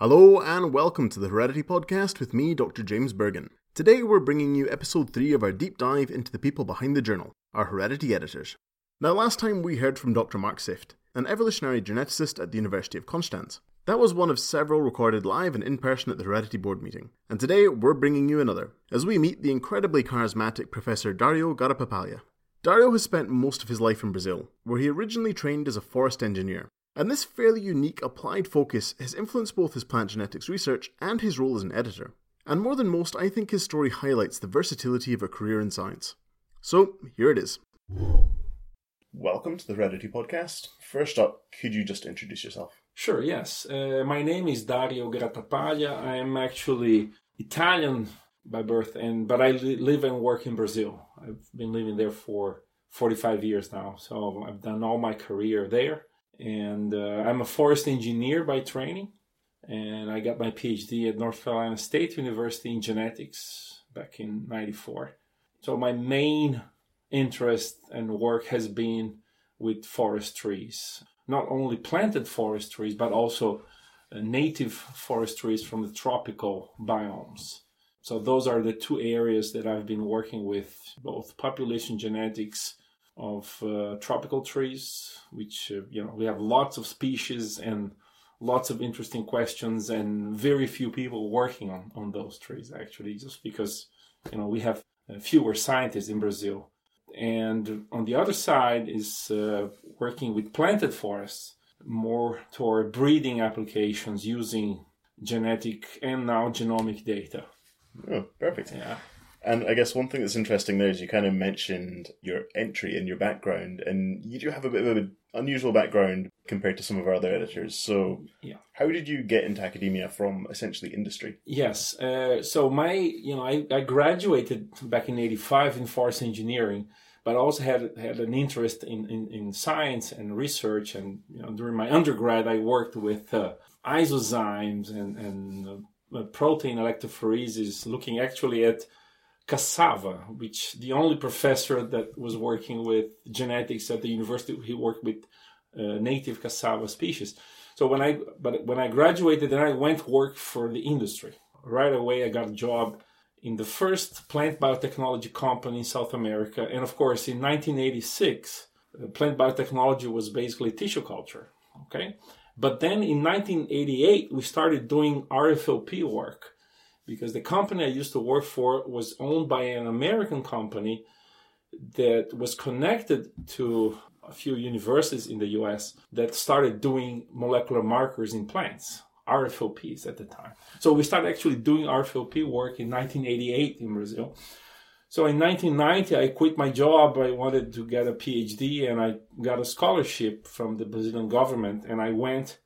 Hello and welcome to the Heredity Podcast with me, Dr. James Burgon. Today we're bringing you episode 3 of our deep dive into the people behind the journal, our Heredity editors. Now, last time we heard from Dr. Mark Sift, an evolutionary geneticist at the University of Konstanz. That was one of several recorded live and in person at the Heredity Board meeting. And today we're bringing you another, as we meet the incredibly charismatic Professor Dario Grattapaglia. Dario has spent most of his life in Brazil, where he originally trained as a forest engineer and this fairly unique applied focus has influenced both his plant genetics research and his role as an editor. And more than most, I think his story highlights the versatility of a career in science. So, here it is. Welcome to the Heredity Podcast. First up, could you just introduce yourself? Sure, yes. Uh, my name is Dario Grattapaglia. I am actually Italian by birth, and but I li- live and work in Brazil. I've been living there for 45 years now, so I've done all my career there and uh, I'm a forest engineer by training, and I got my PhD at North Carolina State University in genetics back in '94. So my main interest and work has been with forest trees, not only planted forest trees, but also uh, native forest trees from the tropical biomes. So those are the two areas that I've been working with, both population genetics of uh, tropical trees, which uh, you know we have lots of species and lots of interesting questions, and very few people working on on those trees actually, just because you know we have uh, fewer scientists in Brazil. And on the other side is uh, working with planted forests, more toward breeding applications using genetic and now genomic data. Oh, perfect. Yeah. And I guess one thing that's interesting there is you kind of mentioned your entry and your background, and you do have a bit of an unusual background compared to some of our other editors. So, yeah. how did you get into academia from essentially industry? Yes. Uh, so my, you know, I, I graduated back in '85 in forest engineering, but I also had had an interest in, in, in, science and research. And you know, during my undergrad, I worked with uh, isozymes and and uh, protein electrophoresis, looking actually at cassava, which the only professor that was working with genetics at the university, he worked with uh, native cassava species. So when I but when I graduated, then I went work for the industry. Right away, I got a job in the first plant biotechnology company in South America, and of course, in 1986, uh, plant biotechnology was basically tissue culture. Okay, but then in 1988, we started doing RFLP work because the company I used to work for was owned by an American company that was connected to a few universities in the US that started doing molecular markers in plants, RFLPs at the time. So we started actually doing RFLP work in 1988 in Brazil. So in 1990, I quit my job. I wanted to get a PhD and I got a scholarship from the Brazilian government. And I went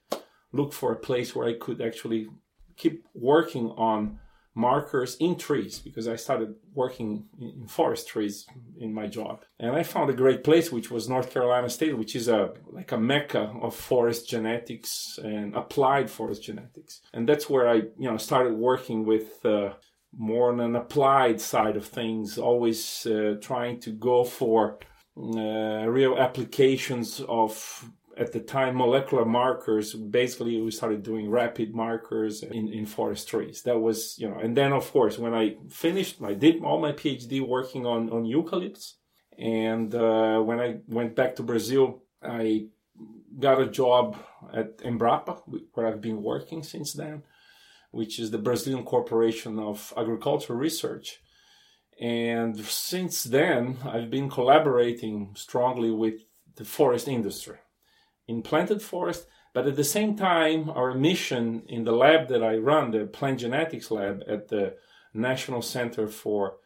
look for a place where I could actually keep working on markers in trees because I started working in forest trees in my job. And I found a great place, which was North Carolina State, which is a like a mecca of forest genetics and applied forest genetics. And that's where I, you know, started working with uh, more on an applied side of things, always uh, trying to go for uh, real applications of at the time molecular markers basically we started doing RAPD markers in, in forest trees. That was you know and then of course when i finished i did all my phd working on on eucalypts. And uh, when i went back to brazil i got a job at embrapa where i've been working since then which is the brazilian corporation of agricultural research. And since then i've been collaborating strongly with the forest industry in planted forest. But at the same time, our mission in the lab that I run, the plant genetics lab at the National Center for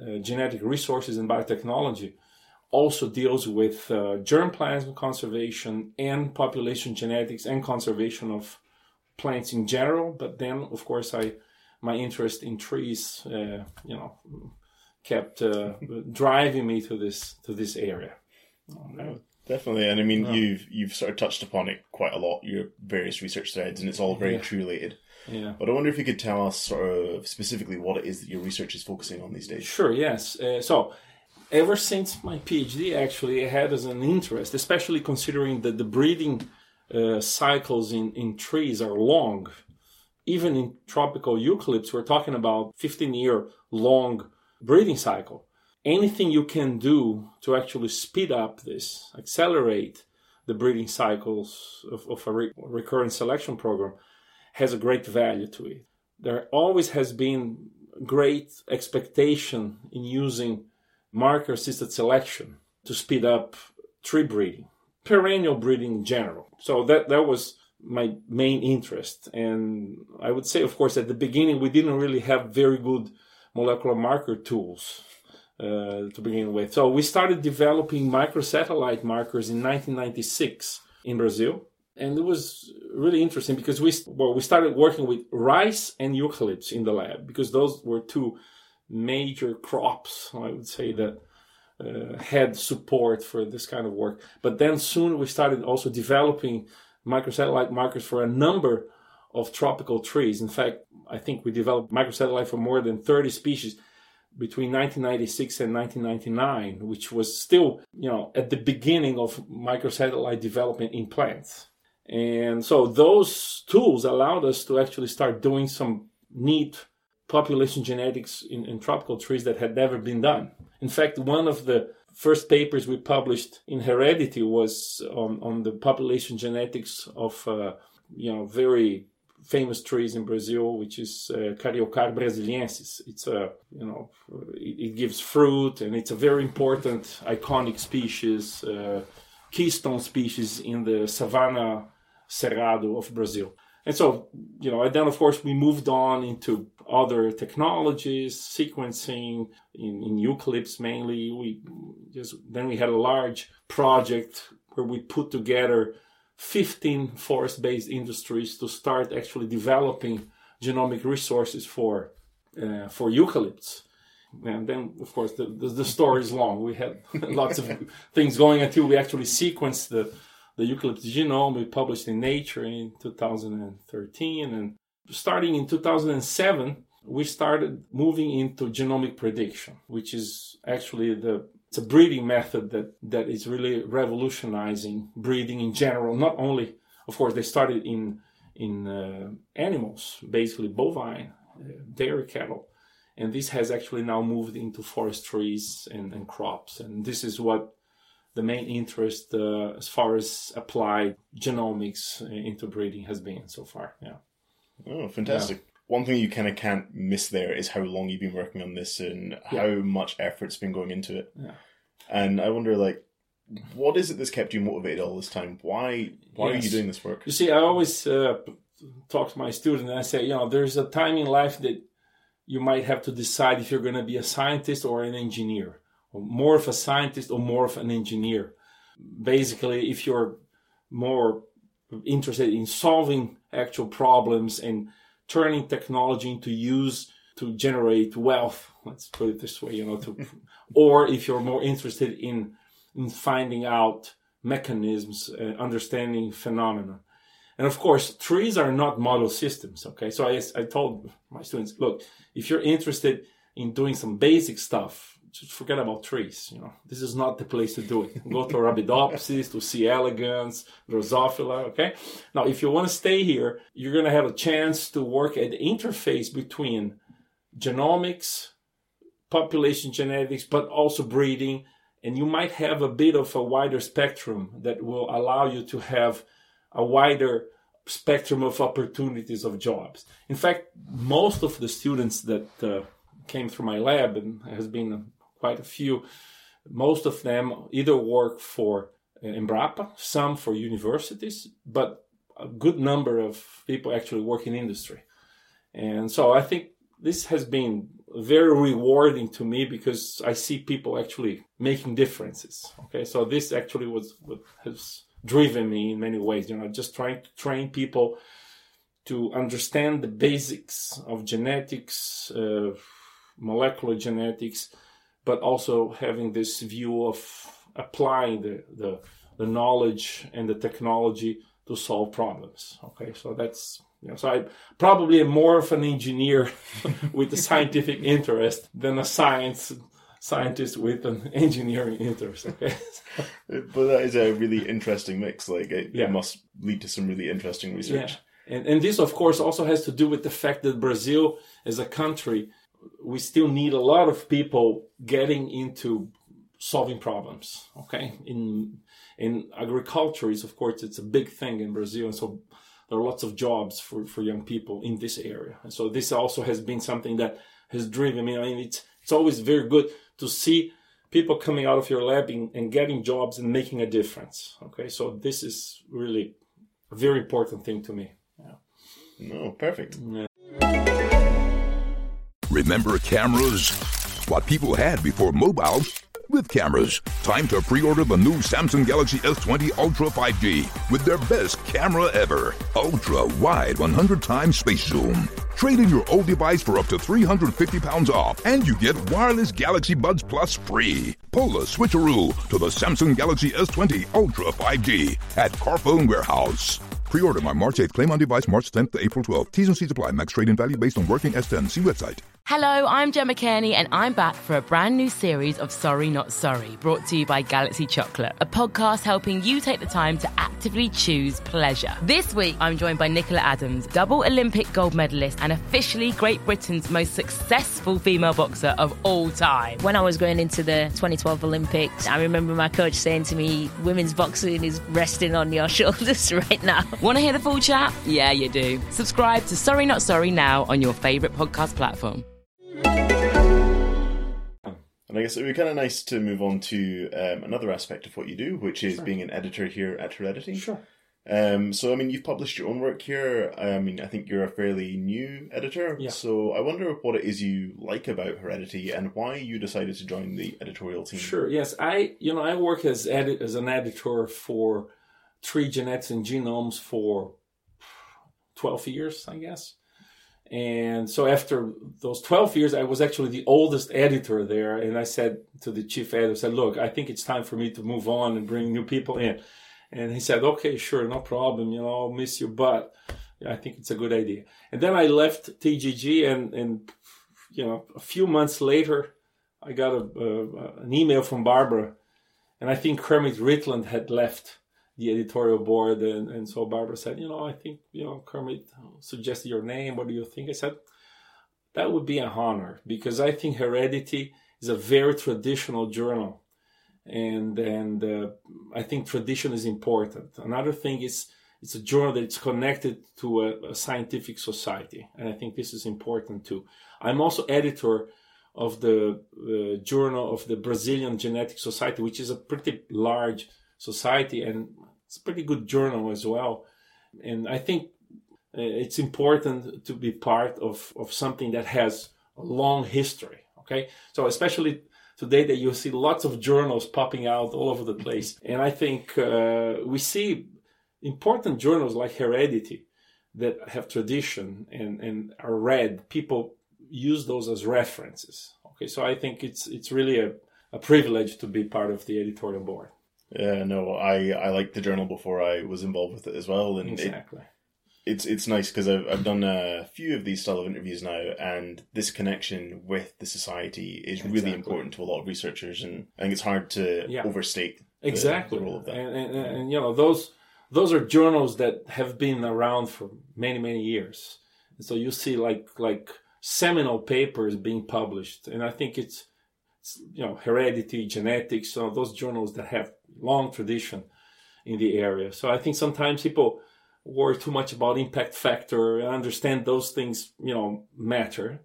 uh, Genetic Resources and Biotechnology, also deals with uh, germplasm conservation and population genetics and conservation of plants in general. But then, of course, I my interest in trees, uh, you know, kept uh, driving me to this to this area. Okay. Definitely, and I mean, you've you've sort of touched upon it quite a lot. Your various research threads, and it's all very yeah. true related. Yeah. But I wonder if you could tell us sort of specifically what it is that your research is focusing on these days. Sure. Yes. Uh, so, ever since my PhD, actually, I had as an interest, especially considering that the breeding uh, cycles in in trees are long. even in tropical eucalypts, we're talking about 15 year long breeding cycle. Anything you can do to actually speed up this, accelerate the breeding cycles of, of a re- recurrent selection program has a great value to it. There always has been great expectation in using marker assisted selection to speed up tree breeding, perennial breeding in general. So that, that was my main interest. And I would say, of course, at the beginning, we didn't really have very good molecular marker tools uh, to begin with. So we started developing microsatellite markers in 1996 in Brazil. And it was really interesting because we well we started working with rice and eucalypts in the lab because those were two major crops I would say that uh, had support for this kind of work. But then soon we started also developing microsatellite markers for a number of tropical trees. In fact, I think we developed microsatellite for more than 30 species between 1996 and 1999, which was still, you know, at the beginning of microsatellite development in plants. And so those tools allowed us to actually start doing some neat population genetics in, in tropical trees that had never been done. In fact, one of the first papers we published in Heredity was on, on the population genetics of, uh, you know, very famous trees in Brazil, which is uh, Caryocar brasiliensis. It's a, you know, it, it, gives fruit and it's a very important iconic species, uh, keystone species in the savanna cerrado of Brazil. And so, you know, and then of course we moved on into other technologies, sequencing in, in eucalypts mainly. We just then we had a large project where we put together 15 forest-based industries to start actually developing genomic resources for uh, for eucalypts. And then, of course, the, the, the story is long. We had lots of things going until we actually sequenced the, the eucalyptus genome. We published in Nature in 2013. And starting in 2007, we started moving into genomic prediction, which is actually the it's a breeding method that that is really revolutionizing breeding in general. Not only, of course, they started in in uh, animals, basically bovine, uh, dairy cattle, and this has actually now moved into forest trees and, and crops. And this is what the main interest uh, as far as applied genomics into breeding has been so far. Yeah. Oh, fantastic. Yeah. One thing you kind of can't miss there is how long you've been working on this and yeah. how much effort's been going into it. Yeah. And I wonder, like, what is it that's kept you motivated all this time? Why why yes. are you doing this work? You see, I always uh, talk to my students and I say, you know, there's a time in life that you might have to decide if you're going to be a scientist or an engineer, or more of a scientist or more of an engineer. Basically, if you're more interested in solving actual problems and turning technology into use to generate wealth let's put it this way you know to or if you're more interested in in finding out mechanisms uh, understanding phenomena. And of course trees are not model systems okay? So I, I told my students look if you're interested in doing some basic stuff just forget about trees. You know, this is not the place to do it. Go to Arabidopsis, to C. elegans, Drosophila. Okay. Now, if you want to stay here, you're going to have a chance to work at the interface between genomics, population genetics, but also breeding. And you might have a bit of a wider spectrum that will allow you to have a wider spectrum of opportunities of jobs. In fact, most of the students that uh, came through my lab, and has been quite a few, most of them either work for Embrapa, some for universities, but a good number of people actually work in industry. And so I think this has been very rewarding to me because I see people actually making differences. Okay, so this actually was what has driven me in many ways. You know, just trying to train people to understand the basics of genetics, uh, molecular genetics, but also having this view of applying the, the, the knowledge and the technology to solve problems. Okay, so that's you know, so I probably am more of an engineer with a scientific interest than a science scientist with an engineering interest. Okay, but that is a really interesting mix. Like it, yeah. it must lead to some really interesting research. And, and this, of course, also has to do with the fact that Brazil, as a country, we still need a lot of people getting into solving problems. Okay, in in agriculture is of course it's a big thing in Brazil, and so there are lots of jobs for, for young people in this area. And so this also has been something that has driven me. I mean, it's it's always very good to see people coming out of your lab and, and getting jobs and making a difference. Okay, so this is really a very important thing to me. Yeah. No, perfect. Yeah. Remember cameras? What people had before mobile with cameras. Time to pre-order the new Samsung Galaxy S20 Ultra 5G with their best camera ever. Ultra wide 100 times space zoom. Trade in your old device for up to 350 pounds off, and you get wireless Galaxy Buds Plus free. Pull a switcheroo to the Samsung Galaxy S20 Ultra 5G at Carphone Warehouse. Pre-order by March 8th. Claim on device March 10th to April 12th. T's and C's apply. Max trade-in value based on working S10. See website. Hello, I'm Gemma Cairney, and I'm back for a brand new series of Sorry Not Sorry, brought to you by Galaxy Chocolate, a podcast helping you take the time to actively choose pleasure. This week, I'm joined by Nicola Adams, double Olympic gold medalist and officially Great Britain's most successful female boxer of all time. When I was going into the 2012 Olympics, I remember my coach saying to me, Women's boxing is resting on your shoulders right now. Want to hear the full chat? Yeah, you do. Subscribe to Sorry Not Sorry now on your favourite podcast platform. And I guess it would be kind of nice to move on to um, another aspect of what you do, which is sure. being an editor here at Heredity. Sure. Um, so, I mean, you've published your own work here. I mean, I think you're a fairly new editor. Yeah. So, I wonder what it is you like about Heredity and why you decided to join the editorial team. Sure. Yes, I you know I work as edit as an editor for Tree Genetics and Genomes for twelve years, I guess. And so after those 12 years, I was actually the oldest editor there. And I said to the chief editor, I said, look, I think it's time for me to move on and bring new people in. And he said, okay, sure, no problem. You know, I'll miss you, but I think it's a good idea. And then I left TGG and, and you know, a few months later, I got a, an email from Barbara. And I think Kermit Ritland had left the editorial board, and, and so Barbara said, you know, I think you know Kermit suggested your name. What do you think? I said that would be an honor because I think Heredity is a very traditional journal, and and uh, I think tradition is important. Another thing is it's a journal that's connected to a, a scientific society, and I think this is important too. I'm also editor of the uh, journal of the Brazilian Genetic Society, which is a pretty large society and it's a pretty good journal as well. And I think uh, it's important to be part of, of something that has a long history. Okay. So especially today that you see lots of journals popping out all over the place. And I think uh, we see important journals like Heredity that have tradition and, and are read. People use those as references. Okay. So I think it's, it's really a, a privilege to be part of the editorial board. Yeah, no, I I liked the journal before I was involved with it as well, and exactly. It, it's it's nice because I've I've done a few of these style of interviews now, and this connection with the society is exactly. really important to a lot of researchers, and I think it's hard to yeah. overstate the, exactly the role of that. And, and, and you know those those are journals that have been around for many many years, and so you see like like seminal papers being published, and I think it's you know, heredity, genetics, so those journals that have long tradition in the area. So I think sometimes people worry too much about impact factor. I understand those things, you know, matter,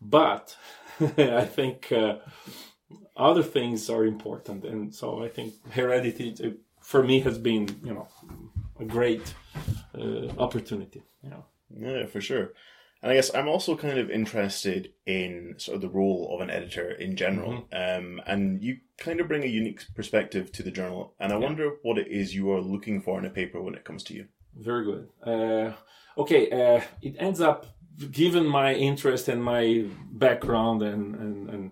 but I think uh, other things are important. And so I think heredity, uh, for me, has been, you know, a great uh, opportunity. Yeah, for sure. And I guess I'm also kind of interested in sort of the role of an editor in general. Mm-hmm. Um, and you kind of bring a unique perspective to the journal. And I yeah. wonder what it is you are looking for in a paper when it comes to you. Very good. Uh, okay, uh, it ends up, given my interest and my background and, and, and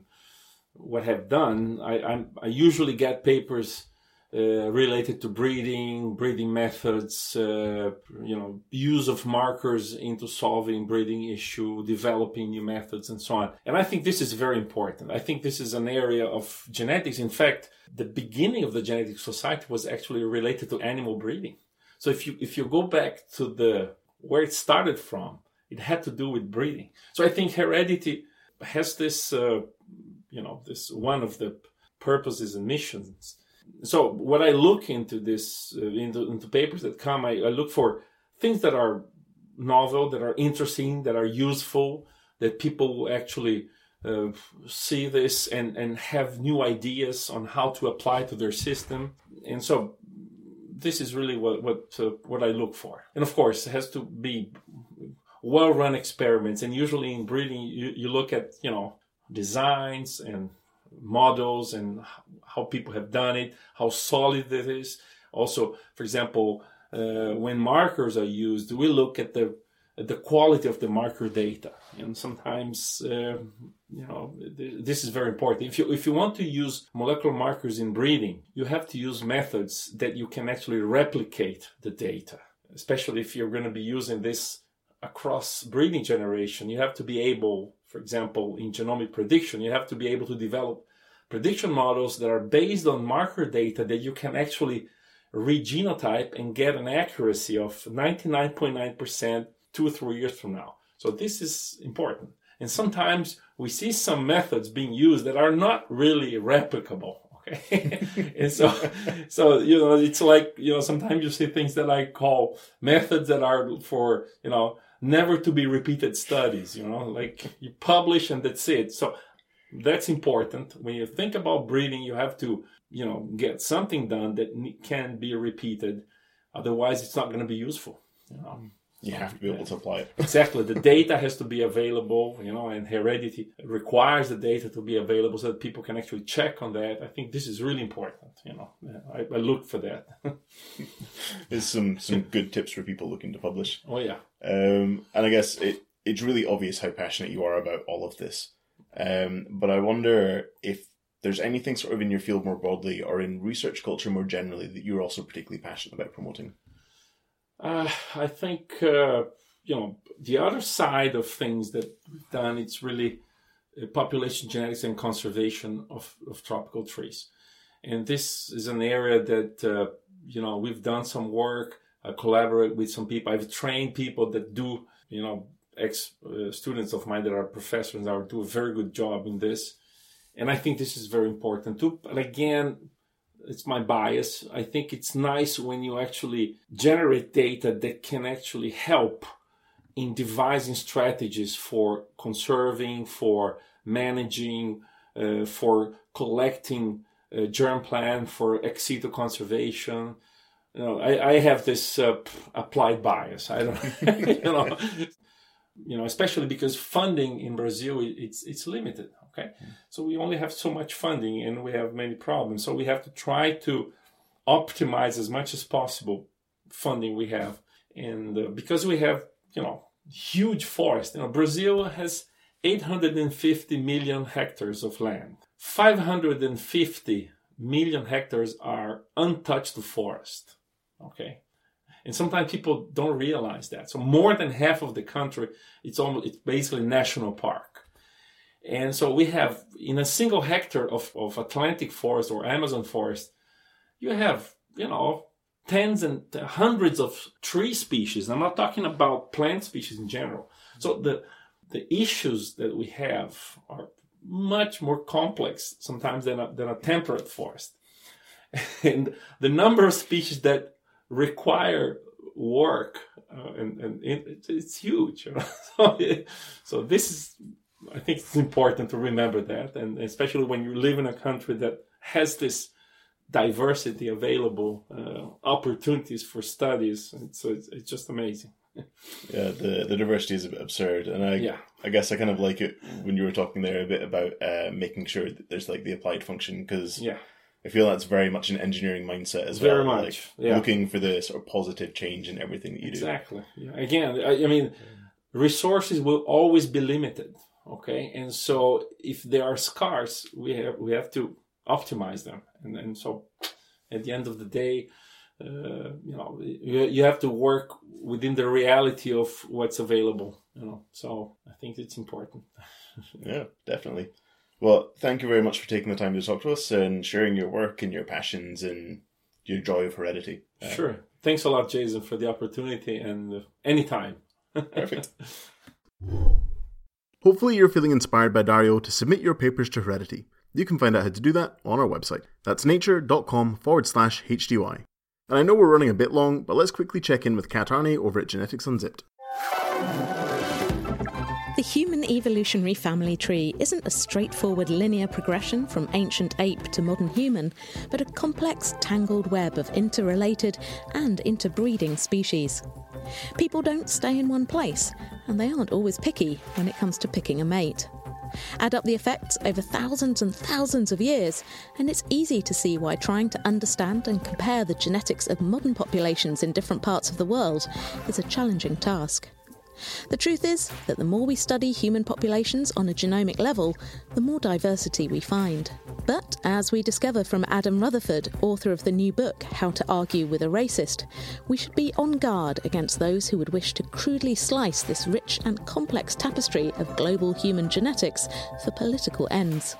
what I've done, I, I, I usually get papers uh, related to breeding, breeding methods, uh, you know, use of markers into solving breeding issue, developing new methods, and so on. And I think this is very important. I think this is an area of genetics. In fact, the beginning of the genetic society was actually related to animal breeding. So if you if you go back to the where it started from. It had to do with breeding. So I think heredity has this, uh, you know, this one of the purposes and missions. So when I look into this, uh, into, into papers that come, I, I look for things that are novel, that are interesting, that are useful, that people actually uh, see this and, and have new ideas on how to apply to their system. And so this is really what what uh, what I look for. And of course, it has to be well-run experiments. And usually in breeding, you, you look at you know designs and models and how people have done it, how solid it is. Also, for example, uh, when markers are used, we look at the at the quality of the marker data, and sometimes uh, you know this is very important. If you if you want to use molecular markers in breeding, you have to use methods that you can actually replicate the data. Especially if you're going to be using this across breeding generation, you have to be able, for example, in genomic prediction, you have to be able to develop prediction models that are based on marker data that you can actually regenotype and get an accuracy of 99.9% two or three years from now. So this is important. And sometimes we see some methods being used that are not really replicable. Okay. and so, so, you know, it's like, you know, sometimes you see things that I call methods that are for, you know, never to be repeated studies, you know, like you publish and that's it. So that's important. When you think about breeding, you have to, you know, get something done that can be repeated. Otherwise, it's not going to be useful. You know? You have to be able to apply it. exactly. The data has to be available, you know, and heredity requires the data to be available so that people can actually check on that. I think this is really important, you know. I, I look for that. There's some, some good tips for people looking to publish. Oh, yeah. Um, and I guess it, it's really obvious how passionate you are about all of this. Um, but I wonder if there's anything sort of in your field more broadly or in research culture more generally that you're also particularly passionate about promoting. Uh, I think uh, you know the other side of things that we've done. It's really uh, population genetics and conservation of, of tropical trees, and this is an area that uh, you know we've done some work. I collaborate with some people. I've trained people that do you know ex uh, students of mine that are professors now do a very good job in this, and I think this is very important too. But again, it's my bias. I think it's nice when you actually generate data that can actually help in devising strategies for conserving, for managing, uh, for collecting uh, germplasm, for ex situ conservation. You know, I, I have this uh, applied bias. I don't, you know, you know, especially because funding in Brazil it's it's limited. Okay, mm. so we only have so much funding, and we have many problems. So we have to try to optimize as much as possible funding we have, and uh, because we have you know huge forest. You know, Brazil has 850 million hectares of land. 550 million hectares are untouched forest. Okay, and sometimes people don't realize that. So more than half of the country, it's almost it's basically national park. And so we have in a single hectare of, of Atlantic forest or Amazon forest, you have, you know, tens and hundreds of tree species. I'm not talking about plant species in general. So mm-hmm. the the issues that we have are much more complex sometimes than a, than a temperate forest. and the number of species that require work uh, and, and it, it's huge. So, so this is i think it's important to remember that and especially when you live in a country that has this diversity available uh, opportunities for studies and so it's, it's just amazing. Yeah the the diversity is absurd and i yeah. i guess i kind of like it when you were talking there a bit about uh, making sure that there's like the applied function because yeah I feel that's very much an engineering mindset as very well. Very much. Like yeah. Looking for the sort of positive change in everything that you exactly. do. Exactly. Yeah. Again, I, I, mean, resources will always be limited. Okay, and so if they are scarce, we have we have to optimize them, and and so at the end of the day, uh, you know, you, you have to work within the reality of what's available. You know, so I think it's important. yeah, definitely. Well, thank you very much for taking the time to talk to us and sharing your work and your passions and your joy of heredity. Uh, sure. Thanks a lot, Jason, for the opportunity and uh, anytime. Perfect. Hopefully, you're feeling inspired by Dario to submit your papers to Heredity. You can find out how to do that on our website. That's nature.com forward slash HDY. And I know we're running a bit long, but let's quickly check in with Kat Arney over at Genetics Unzipped. The human evolutionary family tree isn't a straightforward linear progression from ancient ape to modern human, but a complex, tangled web of interrelated and interbreeding species. People don't stay in one place, and they aren't always picky when it comes to picking a mate. Add up the effects over thousands and thousands of years, and it's easy to see why trying to understand and compare the genetics of modern populations in different parts of the world is a challenging task. The truth is that the more we study human populations on a genomic level, the more diversity we find. But as we discover from Adam Rutherford, author of the new book How to Argue with a Racist, we should be on guard against those who would wish to crudely slice this rich and complex tapestry of global human genetics for political ends.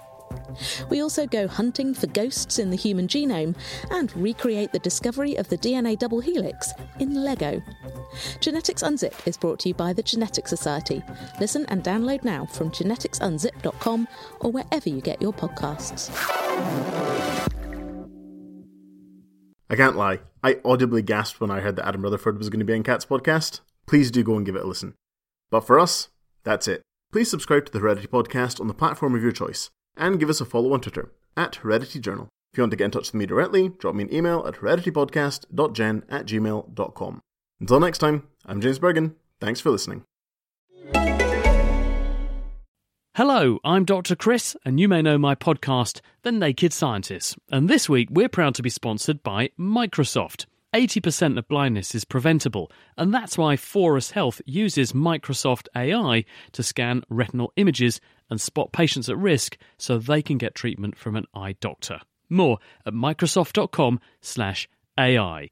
We also go hunting for ghosts in the human genome and recreate the discovery of the DNA double helix in Lego. Genetics Unzipped is brought to you by the Genetics Society. Listen and download now from geneticsunzip.com or wherever you get your podcasts. I can't lie, I audibly gasped when I heard that Adam Rutherford was going to be on Kat's podcast. Please do go and give it a listen. But for us, that's it. Please subscribe to the Heredity Podcast on the platform of your choice and give us a follow on Twitter at Heredity Journal. If you want to get in touch with me directly, drop me an email at hereditypodcast.gen at gmail.com. Until next time, I'm James Burgon. Thanks for listening. Hello, I'm Dr. Chris, and you may know my podcast, The Naked Scientists. And this week, we're proud to be sponsored by Microsoft. 80% of blindness is preventable, and that's why Forus Health uses Microsoft AI to scan retinal images and spot patients at risk so they can get treatment from an eye doctor. More at microsoft.com/ai.